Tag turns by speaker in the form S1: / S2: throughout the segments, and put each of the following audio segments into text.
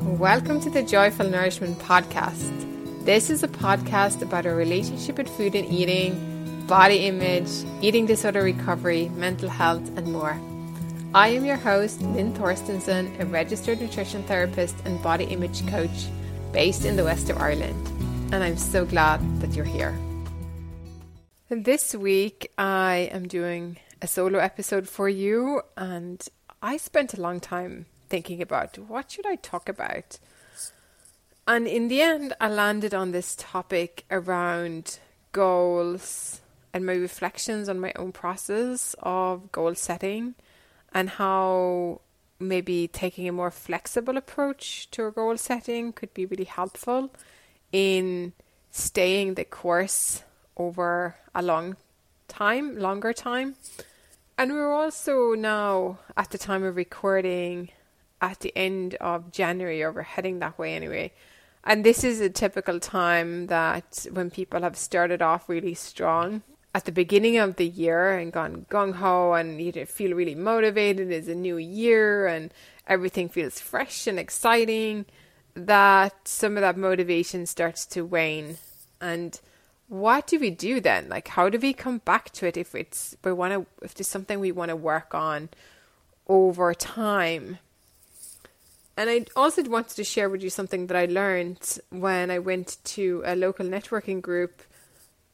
S1: Welcome to the Joyful Nourishment Podcast. This is a podcast about our relationship with food and eating, body image, eating disorder recovery, mental health, and more. I am your host, Linn Thorstenson, a registered nutrition therapist and body image coach based in the west of Ireland. And I'm so glad that you're here. This week, I am doing a solo episode for you, and I spent a long time thinking about what should I talk about. And in the end, I landed on this topic around goals and my reflections on my own process of goal setting and how maybe taking a more flexible approach to a goal setting could be really helpful in staying the course over a long time, longer time. And we're also now, at the time of recording, at the end of January, or we're heading that way anyway. And this is a typical time that when people have started off really strong at the beginning of the year and gone gung ho and you feel really motivated, it's a new year and everything feels fresh and exciting, that some of that motivation starts to wane. And what do we do then? Like, how do we come back to it if it's we want to if there's something we want to work on over time? And I also wanted to share with you something that I learned when I went to a local networking group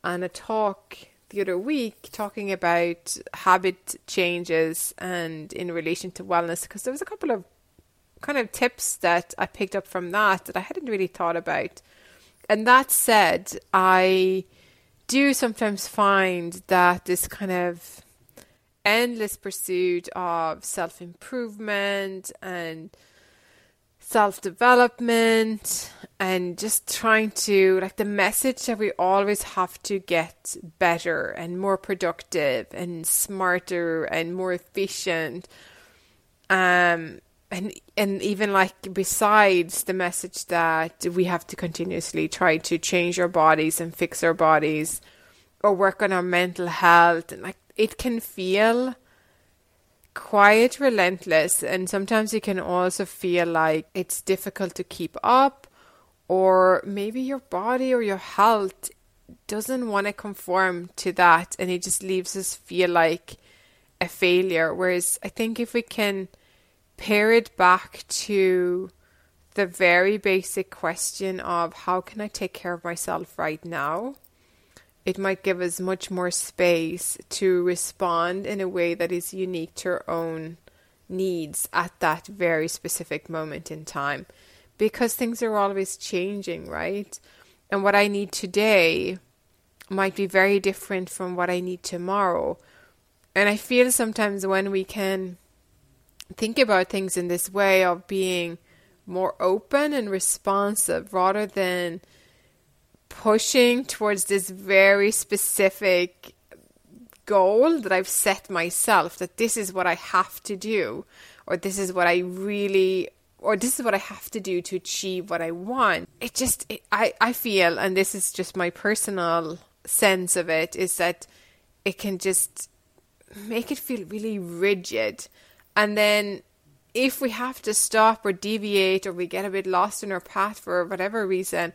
S1: and a talk the other week talking about habit changes and in relation to wellness because there was a couple of kind of tips that I picked up from that that I hadn't really thought about. And that said, I do sometimes find that this kind of endless pursuit of self improvement and self development and just trying to like the message that we always have to get better and more productive and smarter and more efficient. Um and and even like besides the message that we have to continuously try to change our bodies and fix our bodies or work on our mental health and like it can feel quite relentless and sometimes you can also feel like it's difficult to keep up or maybe your body or your health doesn't want to conform to that and it just leaves us feel like a failure. Whereas i think if we can pare it back to the very basic question of how can i take care of myself right now it might give us much more space to respond in a way that is unique to our own needs at that very specific moment in time because things are always changing, right? And what I need today might be very different from what I need tomorrow. And I feel sometimes when we can think about things in this way of being more open and responsive rather than pushing towards this very specific goal that I've set myself that this is what I have to do, or this is what I really, or this is what I have to do to achieve what I want. It just, it, I, I feel, and this is just my personal sense of it, is that it can just make it feel really rigid. And then if we have to stop or deviate or we get a bit lost in our path for whatever reason,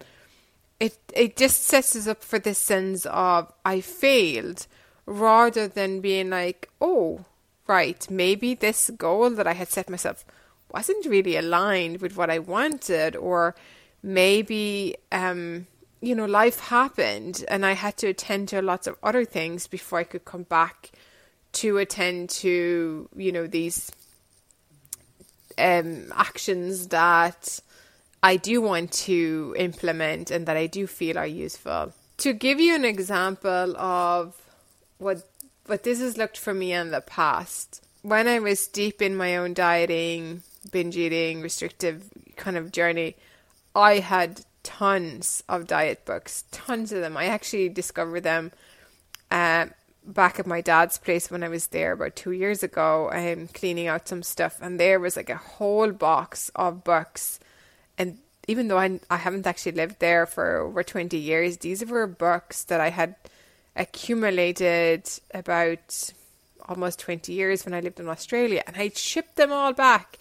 S1: it it just sets us up for this sense of I failed rather than being like, oh, right, maybe this goal that I had set myself wasn't really aligned with what I wanted, or maybe um, you know, life happened and I had to attend to lots of other things before I could come back to attend to, you know, these um actions that I do want to implement and that I do feel are useful. To give you an example of what what this has looked for me in the past, when I was deep in my own dieting, binge eating, restrictive kind of journey, I had tons of diet books, tons of them. I actually discovered them uh, back at my dad's place when I was there about two years ago. I'm cleaning out some stuff, and there was like a whole box of books even though I, I haven't actually lived there for over 20 years, these were books that I had accumulated about almost 20 years when I lived in Australia and I shipped them all back.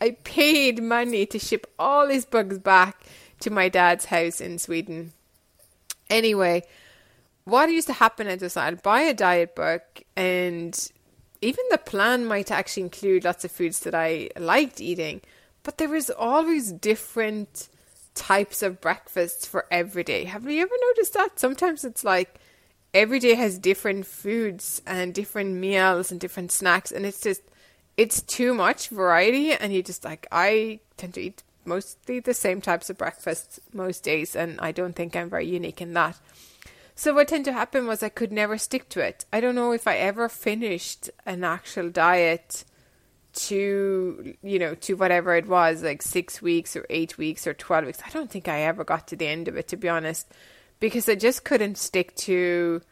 S1: I paid money to ship all these books back to my dad's house in Sweden. Anyway, what used to happen is I'd buy a diet book and even the plan might actually include lots of foods that I liked eating, but there is always different types of breakfasts for every day. Have you ever noticed that? Sometimes it's like every day has different foods and different meals and different snacks, and it's just it's too much variety. And you just like I tend to eat mostly the same types of breakfasts most days, and I don't think I'm very unique in that. So what tended to happen was I could never stick to it. I don't know if I ever finished an actual diet to you know to whatever it was like 6 weeks or 8 weeks or 12 weeks. I don't think I ever got to the end of it to be honest because I just couldn't stick to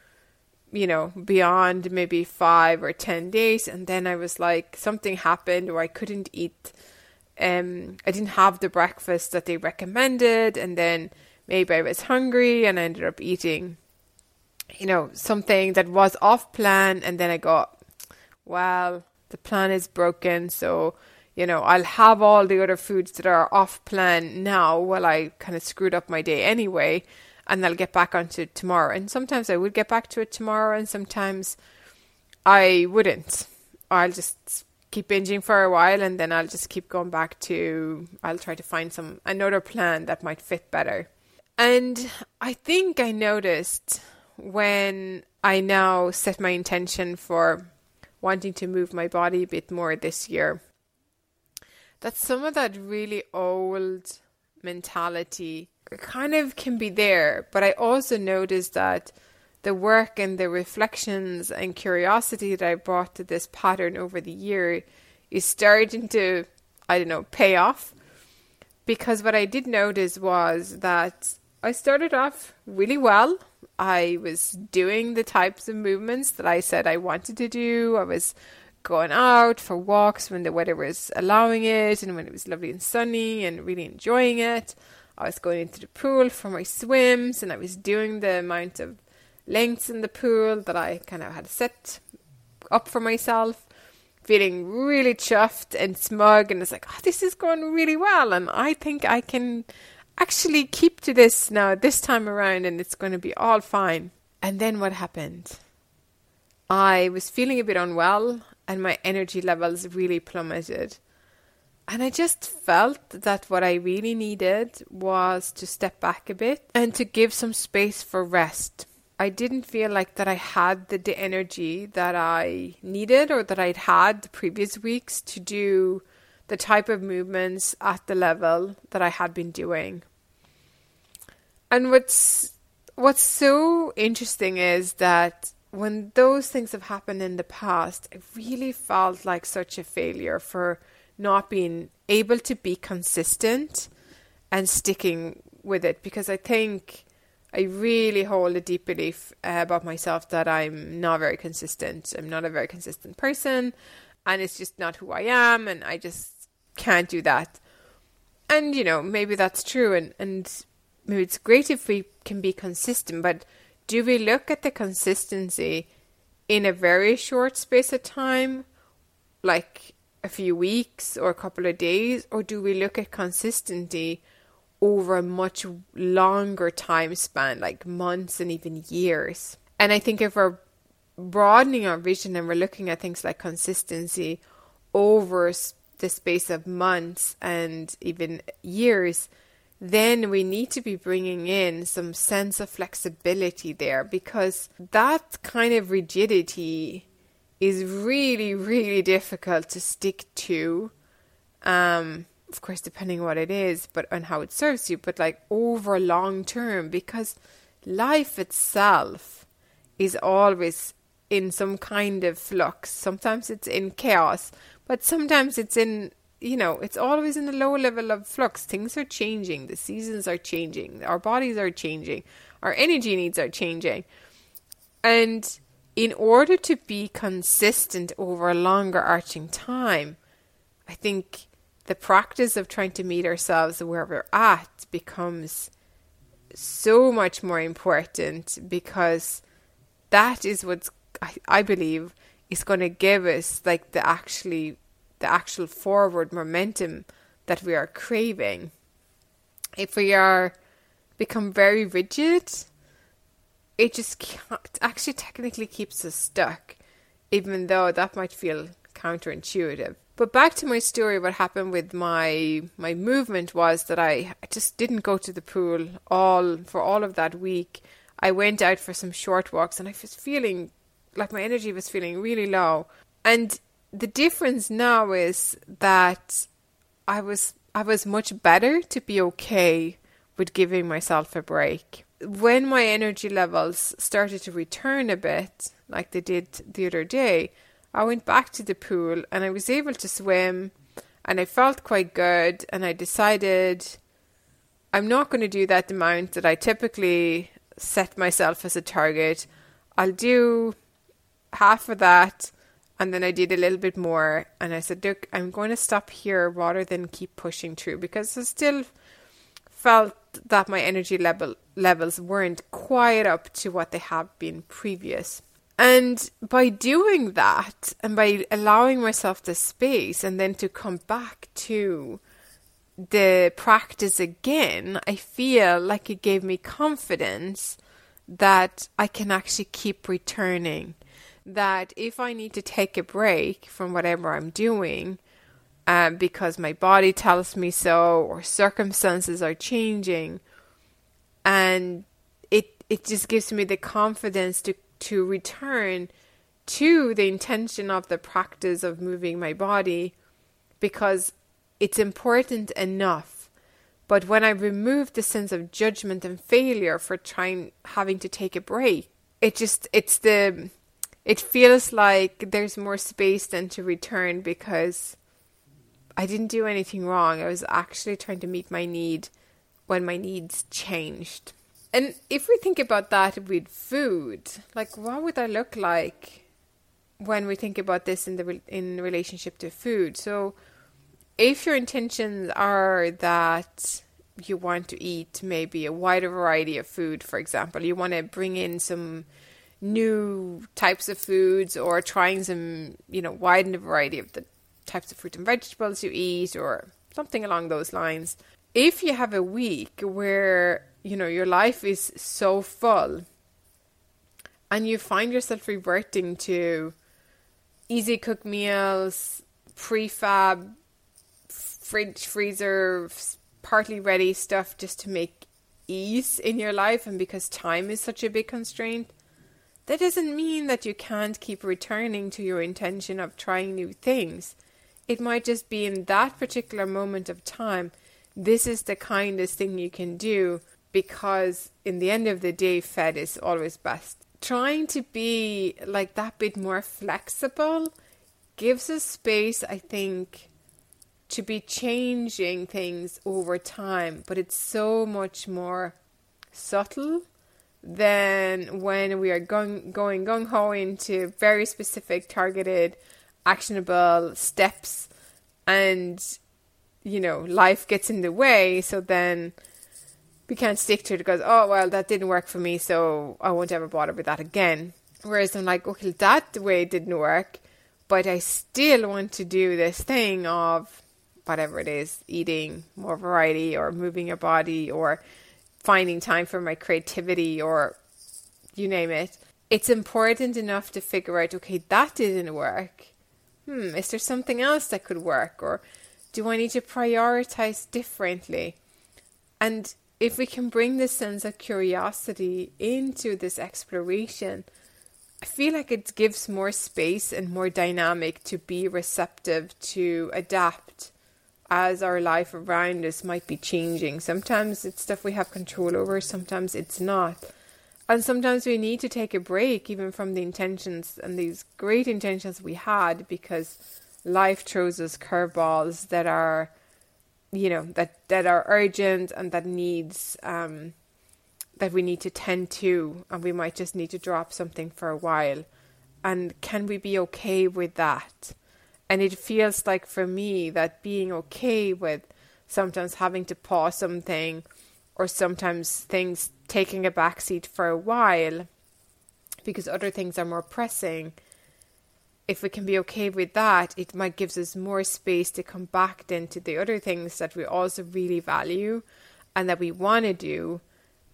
S1: you know beyond maybe 5 or 10 days. And then I was like something happened or I couldn't eat. Um I didn't have the breakfast that they recommended. And then maybe I was hungry and I ended up eating you know, something that was off plan, and then I got, well, the plan is broken, so you know, I'll have all the other foods that are off plan now while I kind of screwed up my day anyway, and I'll get back onto it tomorrow. And sometimes I would get back to it tomorrow, and sometimes I wouldn't. I'll just keep binging for a while, and then I'll just keep going back to. I'll try to find some another plan that might fit better. And I think I noticed when I now set my intention for wanting to move my body a bit more this year, that some of that really old mentality kind of can be there. But I also noticed that the work and the reflections and curiosity that I brought to this pattern over the year is starting to, I don't know, pay off. Because what I did notice was that I started off really well I was doing the types of movements that I said I wanted to do. I was going out for walks when the weather was allowing it and when it was lovely and sunny and really enjoying it. I was going into the pool for my swims and I was doing the amount of lengths in the pool that I kind of had set up for myself. Feeling really chuffed and smug, and it's like, oh, this is going really well, and I think I can actually keep to this now this time around and it's going to be all fine. And then what happened? I was feeling a bit unwell and my energy levels really plummeted. And I just felt that what I really needed was to step back a bit and to give some space for rest. I didn't feel like that I had the, the energy that I needed or that I'd had the previous weeks to do the type of movements at the level that I had been doing. And what's what's so interesting is that when those things have happened in the past, I really felt like such a failure for not being able to be consistent and sticking with it because I think I really hold a deep belief uh, about myself that I'm not very consistent. I'm not a very consistent person and it's just not who I am and I just can't do that. And you know, maybe that's true and and maybe it's great if we can be consistent, but do we look at the consistency in a very short space of time, like a few weeks or a couple of days, or do we look at consistency over a much longer time span, like months and even years? And I think if we're broadening our vision and we're looking at things like consistency over the space of months and even years, then we need to be bringing in some sense of flexibility there because that kind of rigidity is really, really difficult to stick to. Um, of course, depending what it is, but on how it serves you, but like over long term, because life itself is always in some kind of flux. Sometimes it's in chaos, but sometimes it's in, you know, it's always in a low level of flux. Things are changing, the seasons are changing, our bodies are changing, our energy needs are changing. And in order to be consistent over a longer arching time, I think the practice of trying to meet ourselves where we're at becomes so much more important because that is what's I, I believe is going to give us like the actually the actual forward momentum that we are craving. If we are become very rigid, it just actually technically keeps us stuck, even though that might feel counterintuitive. But back to my story, what happened with my my movement was that I, I just didn't go to the pool all for all of that week. I went out for some short walks and I was feeling like my energy was feeling really low. And the difference now is that I was I was much better to be okay with giving myself a break. When my energy levels started to return a bit, like they did the other day, I went back to the pool and I was able to swim and I felt quite good and I decided I'm not going to do that amount that I typically set myself as a target. I'll do half of that and then I did a little bit more and I said, Look, I'm going to stop here rather than keep pushing through because I still felt that my energy level levels weren't quite up to what they have been previous. And by doing that and by allowing myself the space and then to come back to the practice again, I feel like it gave me confidence that I can actually keep returning. That if I need to take a break from whatever I'm doing, um, because my body tells me so, or circumstances are changing, and it it just gives me the confidence to to return to the intention of the practice of moving my body because it's important enough. But when I remove the sense of judgment and failure for trying having to take a break, it just it's the it feels like there's more space than to return because I didn't do anything wrong. I was actually trying to meet my need when my needs changed. And if we think about that with food, like what would that look like when we think about this in the in relationship to food? So, if your intentions are that you want to eat maybe a wider variety of food, for example, you want to bring in some new types of foods or trying some, you know, widen the variety of the types of fruit and vegetables you eat or something along those lines. If you have a week where you know, your life is so full and you find yourself reverting to easy cook meals, prefab, fridge, freezer, partly ready stuff just to make ease in your life and because time is such a big constraint, that doesn't mean that you can't keep returning to your intention of trying new things. It might just be in that particular moment of time, this is the kindest thing you can do because in the end of the day, fed is always best. Trying to be like that bit more flexible gives us space, I think, to be changing things over time, but it's so much more subtle than when we are going going gung ho into very specific, targeted, actionable steps, and you know life gets in the way. So then we can't stick to it because oh well that didn't work for me so I won't ever bother with that again. Whereas I'm like okay that way didn't work, but I still want to do this thing of whatever it is eating more variety or moving your body or finding time for my creativity or you name it. It's important enough to figure out okay that didn't work. Hmm, is there something else that could work or do I need to prioritize differently? And if we can bring this sense of curiosity into this exploration, I feel like it gives more space and more dynamic to be receptive to adapt as our life around us might be changing. Sometimes it's stuff we have control over, sometimes it's not. And sometimes we need to take a break even from the intentions and these great intentions we had because life throws us curveballs that are you know that that are urgent and that needs um, that we need to tend to, and we might just need to drop something for a while. And can we be okay with that? And it feels like for me that being okay with sometimes having to pause something or sometimes things taking a backseat for a while because other things are more pressing if we can be okay with that, it might gives us more space to come back then to the other things that we also really value and that we want to do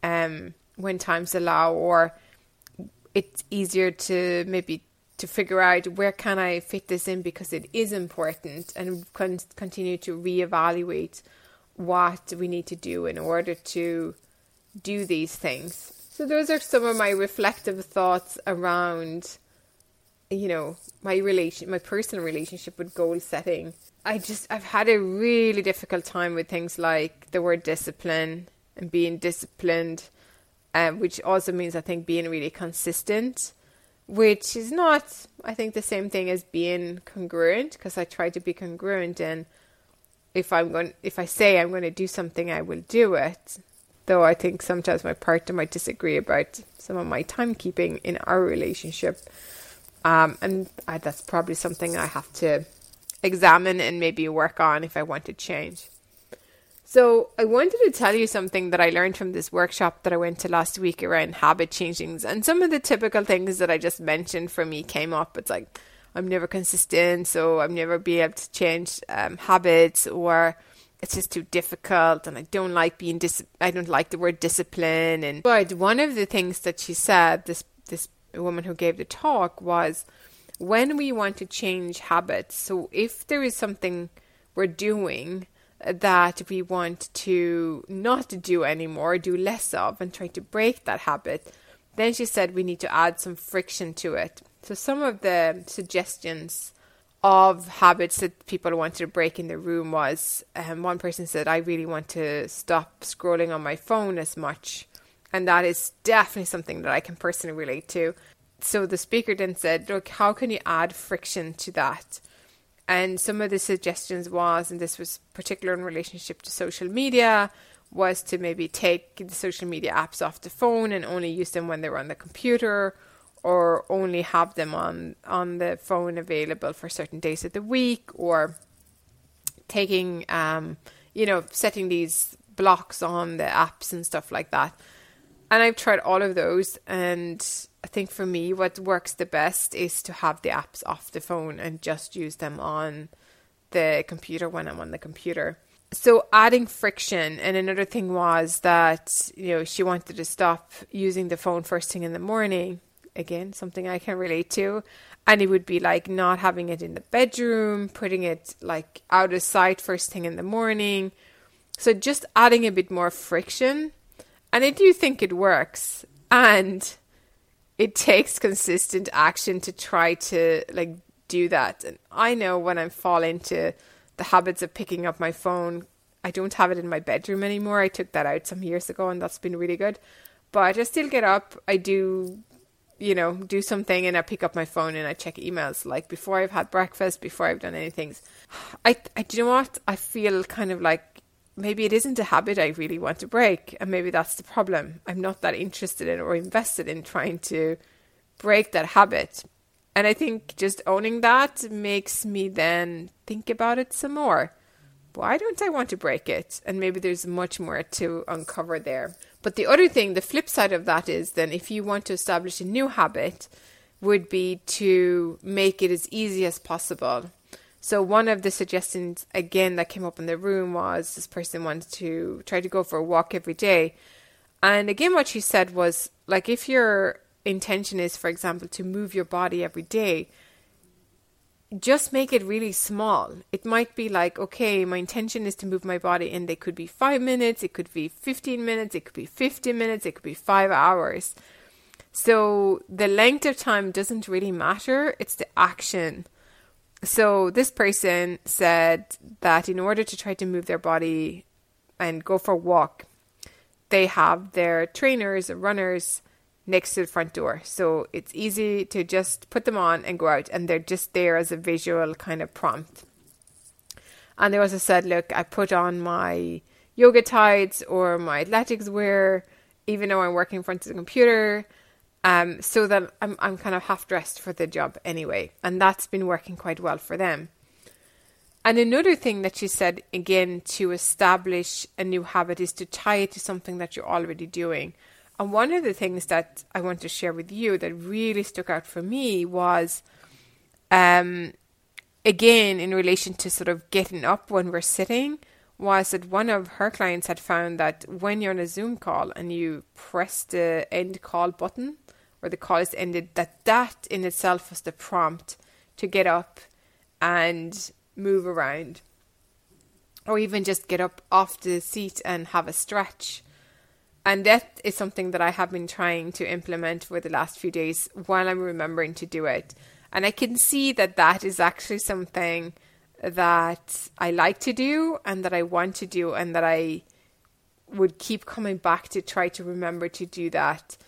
S1: um, when times allow, or it's easier to maybe to figure out where can I fit this in because it is important and con- continue to reevaluate what we need to do in order to do these things. So those are some of my reflective thoughts around you know, my relation my personal relationship with goal setting. I just I've had a really difficult time with things like the word discipline and being disciplined, um, which also means I think being really consistent, which is not I think the same thing as being congruent because I try to be congruent and if I'm going if I say I'm going to do something I will do it though I think sometimes my partner might disagree about some of my timekeeping in our relationship. Um, and I, that's probably something I have to examine and maybe work on if I want to change. So, I wanted to tell you something that I learned from this workshop that I went to last week around habit changings. And some of the typical things that I just mentioned for me came up. It's like, I'm never consistent, so I'm never be able to change um, habits, or it's just too difficult and I don't like being dis I don't like the word discipline and but one of the things that she said this this woman who gave the talk was when we want to change habits so if there is something we're doing that we want to not do anymore do less of and try to break that habit then she said we need to add some friction to it so some of the suggestions of habits that people wanted to break in the room was um, one person said, I really want to stop scrolling on my phone as much. And that is definitely something that I can personally relate to. So the speaker then said, Look, how can you add friction to that? And some of the suggestions was, and this was particular in relationship to social media, was to maybe take the social media apps off the phone and only use them when they're on the computer or only have them on on the phone available for certain days of the week or taking um you know setting these blocks on the apps and stuff like that. And I've tried all of those and I think for me what works the best is to have the apps off the phone and just use them on the computer when I'm on the computer so adding friction and another thing was that you know she wanted to stop using the phone first thing in the morning again, something I can relate to. And it would be like not having it in the bedroom, putting it like out of sight first thing in the morning. So just adding a bit more friction. And I do think it works. And it takes consistent action to try to like do that. And I know when I fall into the habits of picking up my phone, I don't have it in my bedroom anymore. I took that out some years ago and that's been really good. But I still get up. I do you know, do something and I pick up my phone and I check emails like before I've had breakfast, before I've done anything. I, I, do you know what? I feel kind of like maybe it isn't a habit I really want to break, and maybe that's the problem. I'm not that interested in or invested in trying to break that habit. And I think just owning that makes me then think about it some more. Why don't I want to break it? And maybe there's much more to uncover there. But the other thing, the flip side of that is then if you want to establish a new habit, would be to make it as easy as possible. So one of the suggestions again that came up in the room was this person wanted to try to go for a walk every day. And again what she said was like if your intention is for example to move your body every day, just make it really small. It might be like, okay, my intention is to move my body, and they could be five minutes, it could be 15 minutes, it could be 50 minutes, it could be five hours. So the length of time doesn't really matter, it's the action. So this person said that in order to try to move their body and go for a walk, they have their trainers or runners next to the front door. So it's easy to just put them on and go out, and they're just there as a visual kind of prompt. And they also said, look, I put on my yoga tights or my athletics wear, even though I'm working in front of the computer, um, so that I'm, I'm kind of half dressed for the job anyway. And that's been working quite well for them. And another thing that she said again to establish a new habit is to tie it to something that you're already doing. And one of the things that I want to share with you that really stuck out for me was Um, again, in relation to sort of getting up when we're sitting, was that one of her clients had found that when you're on a Zoom call and you press the end call button or the is ended, that that in itself was the prompt to get up and move around or even just get up off the seat and have a stretch. And that is something that I have been trying to implement for the last few days while I'm remembering to do it. And I can see that that is actually something that I like to do and that I want to do and that I would keep coming back to try to remember to do that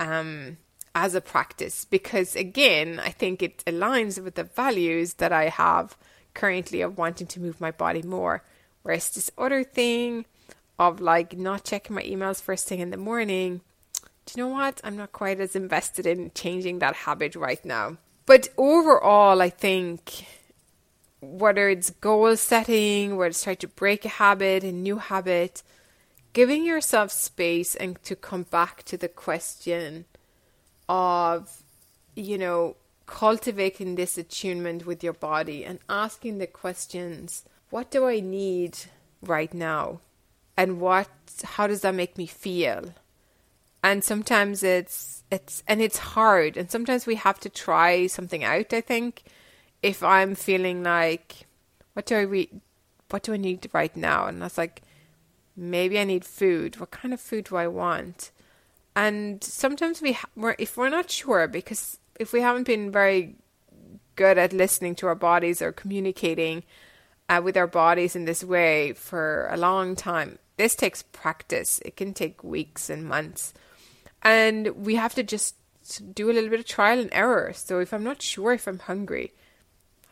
S1: um, as a practice because again I think it aligns with the values that I have currently of wanting to move my body more. Whereas this other thing of like not checking my emails first thing in the morning. Do you know what? I'm not quite as invested in changing that habit right now. But overall I think whether it's goal setting, whether it's trying to break a habit, a new habit, giving yourself space and to come back to the question of, you know, cultivating this attunement with your body and asking the questions what do I need right now? And what how does that make me feel? And sometimes it's it's and it's hard and sometimes we have to try something out, I think if I'm feeling like, what do I read? What do I need right now? And was like, maybe I need food. What kind of food do I want? And sometimes we, ha- we're, if we're not sure, because if we haven't been very good at listening to our bodies or communicating uh, with our bodies in this way for a long time, this takes practice. It can take weeks and months. And we have to just do a little bit of trial and error. So if I'm not sure if I'm hungry,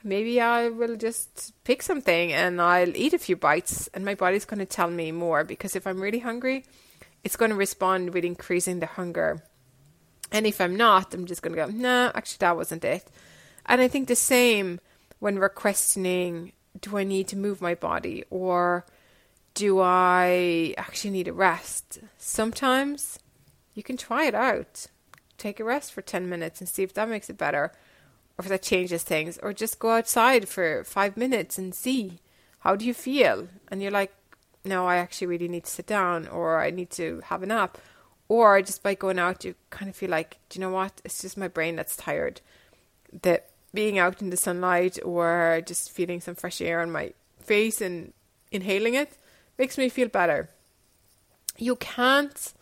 S1: maybe I will just pick something and I'll eat a few bites and my body's going to tell me more because if I'm really hungry, it's going to respond with increasing the hunger. And if I'm not, I'm just going to go, nah, actually, that wasn't it. And I think the same when we're questioning do I need to move my body or do I actually need a rest? Sometimes you can try it out. Take a rest for 10 minutes and see if that makes it better or if that changes things, or just go outside for five minutes and see how do you feel, and you're like, no, I actually really need to sit down, or I need to have a nap, or just by going out, you kind of feel like, do you know what? It's just my brain that's tired. That being out in the sunlight or just feeling some fresh air on my face and inhaling it makes me feel better. You can't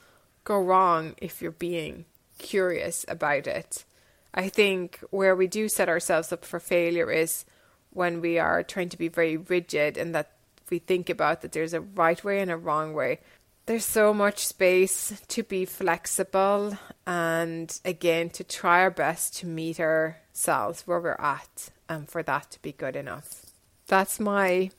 S1: go wrong if you're being curious about it. I think where we do set ourselves up for failure is when we are trying to be very rigid and that we think about that there's a right way and a wrong way. There's so much space to be flexible and again to try our best to meet ourselves where we're at and for that to be good enough. That's my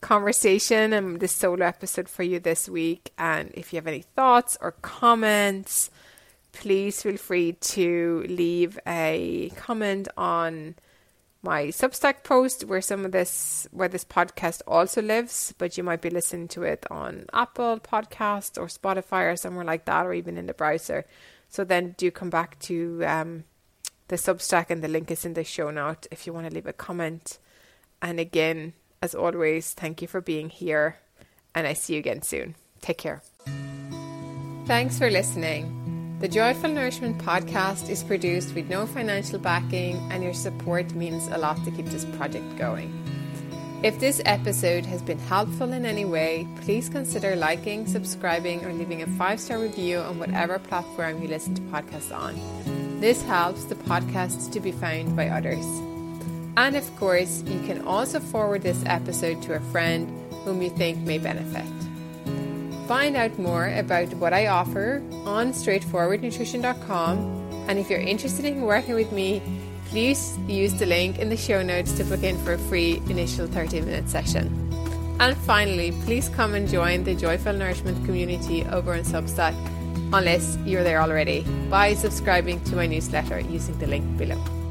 S1: conversation and this solo episode for you this week. And if you have any thoughts or comments, please feel free to leave a comment on my Substack post where some of this where this podcast also lives, but you might be listening to it on Apple Podcast or Spotify or somewhere like that, or even in the browser. So then do come back to um, the Substack and the link is in the show note if you want to leave a comment. And again, as always, thank you for being here, and I see you again soon. Take care. Thanks for listening. The Joyful Nourishment podcast is produced with no financial backing, and your support means a lot to keep this project going. If this episode has been helpful in any way, please consider liking, subscribing, or leaving a five star review on whatever platform you listen to podcasts on. This helps the podcast to be found by others. And of course, you can also forward this episode to a friend whom you think may benefit. Find out more about what I offer on straightforwardnutrition.com. And if you're interested in working with me, please use the link in the show notes to book in for a free initial 30 minute session. And finally, please come and join the Joyful Nourishment community over on Substack unless you're there already by subscribing to my newsletter using the link below.